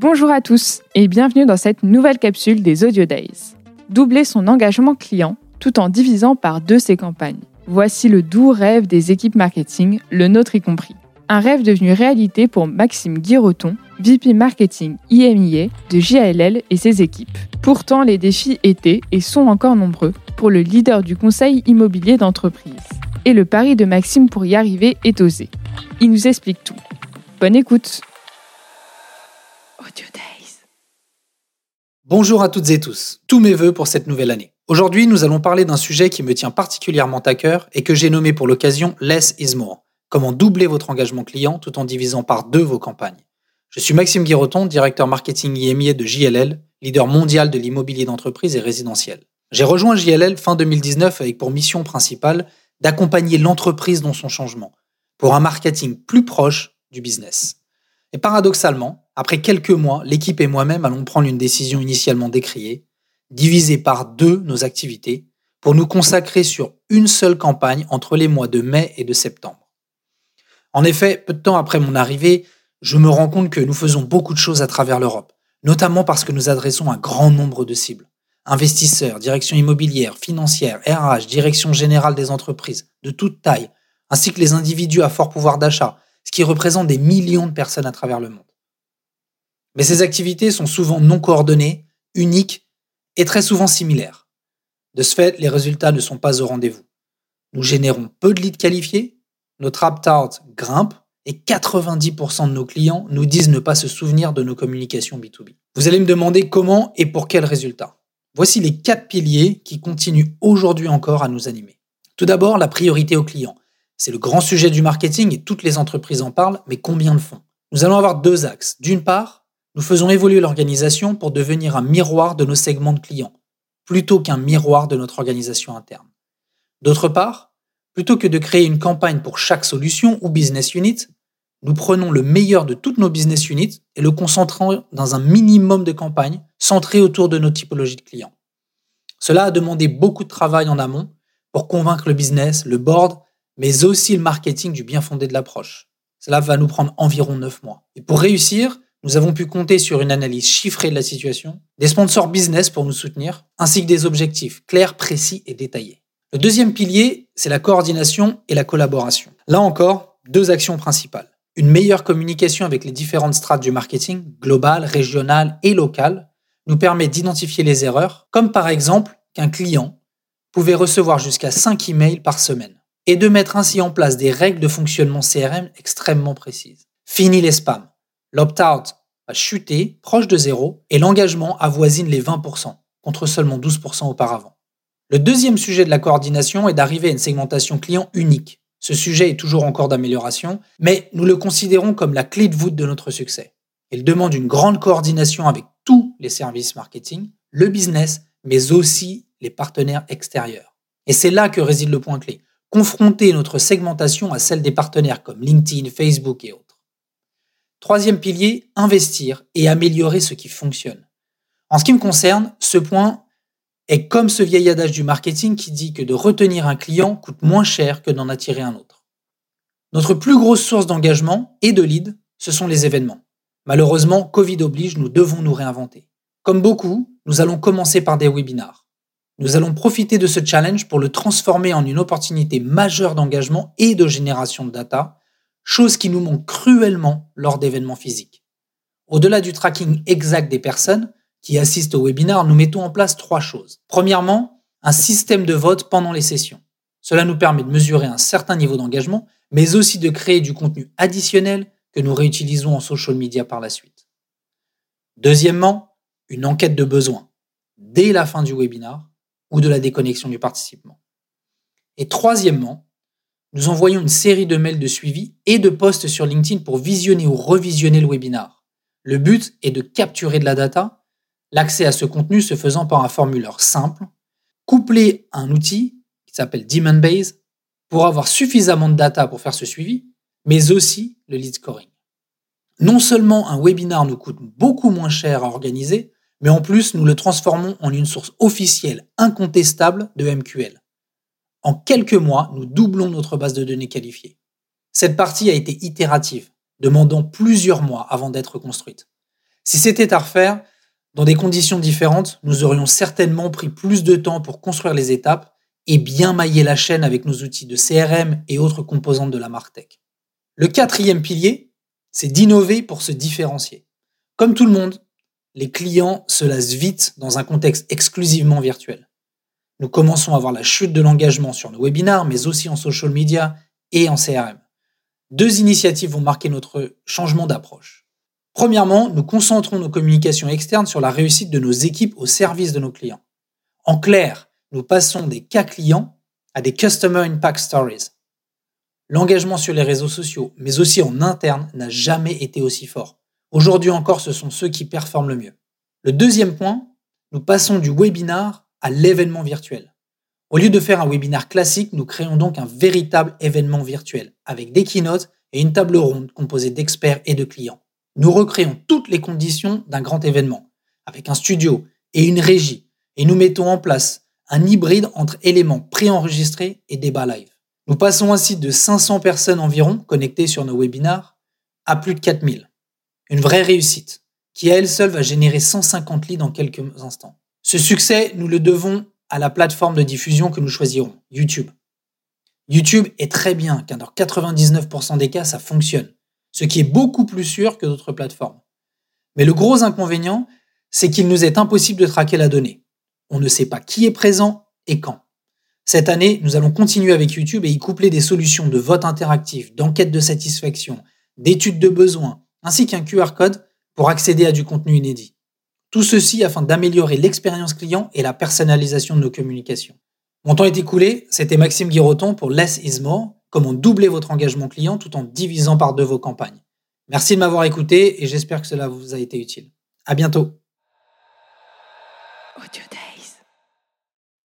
Bonjour à tous et bienvenue dans cette nouvelle capsule des Audio Days. Doubler son engagement client tout en divisant par deux ses campagnes. Voici le doux rêve des équipes marketing, le nôtre y compris. Un rêve devenu réalité pour Maxime Guiroton, VP Marketing IMIA de JLL et ses équipes. Pourtant, les défis étaient et sont encore nombreux pour le leader du conseil immobilier d'entreprise. Et le pari de Maxime pour y arriver est osé. Il nous explique tout. Bonne écoute Audio Days. Bonjour à toutes et tous, tous mes voeux pour cette nouvelle année. Aujourd'hui, nous allons parler d'un sujet qui me tient particulièrement à cœur et que j'ai nommé pour l'occasion Less is More. Comment doubler votre engagement client tout en divisant par deux vos campagnes. Je suis Maxime Guiroton, directeur marketing IMIA de JLL, leader mondial de l'immobilier d'entreprise et résidentiel. J'ai rejoint JLL fin 2019 avec pour mission principale d'accompagner l'entreprise dans son changement, pour un marketing plus proche du business. Et paradoxalement, après quelques mois, l'équipe et moi-même allons prendre une décision initialement décriée, diviser par deux nos activités, pour nous consacrer sur une seule campagne entre les mois de mai et de septembre. En effet, peu de temps après mon arrivée, je me rends compte que nous faisons beaucoup de choses à travers l'Europe, notamment parce que nous adressons un grand nombre de cibles investisseurs, direction immobilière, financière, RH, direction générale des entreprises, de toute taille, ainsi que les individus à fort pouvoir d'achat, ce qui représente des millions de personnes à travers le monde. Mais ces activités sont souvent non coordonnées, uniques et très souvent similaires. De ce fait, les résultats ne sont pas au rendez-vous. Nous générons peu de leads qualifiés, notre opt-out grimpe et 90% de nos clients nous disent ne pas se souvenir de nos communications B2B. Vous allez me demander comment et pour quels résultats. Voici les quatre piliers qui continuent aujourd'hui encore à nous animer. Tout d'abord, la priorité au client. C'est le grand sujet du marketing et toutes les entreprises en parlent, mais combien le font? Nous allons avoir deux axes. D'une part, nous faisons évoluer l'organisation pour devenir un miroir de nos segments de clients, plutôt qu'un miroir de notre organisation interne. D'autre part, plutôt que de créer une campagne pour chaque solution ou business unit, nous prenons le meilleur de toutes nos business units et le concentrons dans un minimum de campagnes centrées autour de nos typologies de clients. Cela a demandé beaucoup de travail en amont pour convaincre le business, le board, mais aussi le marketing du bien fondé de l'approche. Cela va nous prendre environ 9 mois. Et pour réussir, nous avons pu compter sur une analyse chiffrée de la situation, des sponsors business pour nous soutenir, ainsi que des objectifs clairs, précis et détaillés. Le deuxième pilier, c'est la coordination et la collaboration. Là encore, deux actions principales une meilleure communication avec les différentes strates du marketing, global, régional et local, nous permet d'identifier les erreurs, comme par exemple qu'un client pouvait recevoir jusqu'à 5 emails par semaine, et de mettre ainsi en place des règles de fonctionnement CRM extrêmement précises. Fini les spams. L'opt-out a chuté, proche de zéro, et l'engagement avoisine les 20%, contre seulement 12% auparavant. Le deuxième sujet de la coordination est d'arriver à une segmentation client unique, ce sujet est toujours encore d'amélioration, mais nous le considérons comme la clé de voûte de notre succès. Il demande une grande coordination avec tous les services marketing, le business, mais aussi les partenaires extérieurs. Et c'est là que réside le point clé. Confronter notre segmentation à celle des partenaires comme LinkedIn, Facebook et autres. Troisième pilier, investir et améliorer ce qui fonctionne. En ce qui me concerne, ce point est comme ce vieil adage du marketing qui dit que de retenir un client coûte moins cher que d'en attirer un autre. Notre plus grosse source d'engagement et de lead, ce sont les événements. Malheureusement, Covid oblige, nous devons nous réinventer. Comme beaucoup, nous allons commencer par des webinars. Nous allons profiter de ce challenge pour le transformer en une opportunité majeure d'engagement et de génération de data, chose qui nous manque cruellement lors d'événements physiques. Au-delà du tracking exact des personnes, qui assistent au webinaire, nous mettons en place trois choses. Premièrement, un système de vote pendant les sessions. Cela nous permet de mesurer un certain niveau d'engagement, mais aussi de créer du contenu additionnel que nous réutilisons en social media par la suite. Deuxièmement, une enquête de besoin dès la fin du webinaire ou de la déconnexion du participant. Et troisièmement, nous envoyons une série de mails de suivi et de posts sur LinkedIn pour visionner ou revisionner le webinaire. Le but est de capturer de la data l'accès à ce contenu se faisant par un formulaire simple, couplé à un outil qui s'appelle Demon-Base pour avoir suffisamment de data pour faire ce suivi, mais aussi le lead scoring. Non seulement un webinar nous coûte beaucoup moins cher à organiser, mais en plus nous le transformons en une source officielle incontestable de MQL. En quelques mois, nous doublons notre base de données qualifiée. Cette partie a été itérative, demandant plusieurs mois avant d'être construite. Si c'était à refaire, dans des conditions différentes, nous aurions certainement pris plus de temps pour construire les étapes et bien mailler la chaîne avec nos outils de CRM et autres composantes de la Martech. Le quatrième pilier, c'est d'innover pour se différencier. Comme tout le monde, les clients se lassent vite dans un contexte exclusivement virtuel. Nous commençons à voir la chute de l'engagement sur nos webinars, mais aussi en social media et en CRM. Deux initiatives vont marquer notre changement d'approche. Premièrement, nous concentrons nos communications externes sur la réussite de nos équipes au service de nos clients. En clair, nous passons des cas clients à des Customer Impact Stories. L'engagement sur les réseaux sociaux, mais aussi en interne, n'a jamais été aussi fort. Aujourd'hui encore, ce sont ceux qui performent le mieux. Le deuxième point, nous passons du webinar à l'événement virtuel. Au lieu de faire un webinar classique, nous créons donc un véritable événement virtuel, avec des keynotes et une table ronde composée d'experts et de clients. Nous recréons toutes les conditions d'un grand événement, avec un studio et une régie, et nous mettons en place un hybride entre éléments préenregistrés et débats live. Nous passons ainsi de 500 personnes environ connectées sur nos webinars à plus de 4000. Une vraie réussite, qui à elle seule va générer 150 leads dans quelques instants. Ce succès, nous le devons à la plateforme de diffusion que nous choisirons, YouTube. YouTube est très bien, car dans 99% des cas, ça fonctionne, ce qui est beaucoup plus sûr que d'autres plateformes. Mais le gros inconvénient, c'est qu'il nous est impossible de traquer la donnée. On ne sait pas qui est présent et quand. Cette année, nous allons continuer avec YouTube et y coupler des solutions de vote interactif, d'enquête de satisfaction, d'études de besoins, ainsi qu'un QR code pour accéder à du contenu inédit. Tout ceci afin d'améliorer l'expérience client et la personnalisation de nos communications. Mon temps est écoulé, c'était Maxime Guiroton pour Less is More, comment doubler votre engagement client tout en divisant par deux vos campagnes. Merci de m'avoir écouté et j'espère que cela vous a été utile. À bientôt.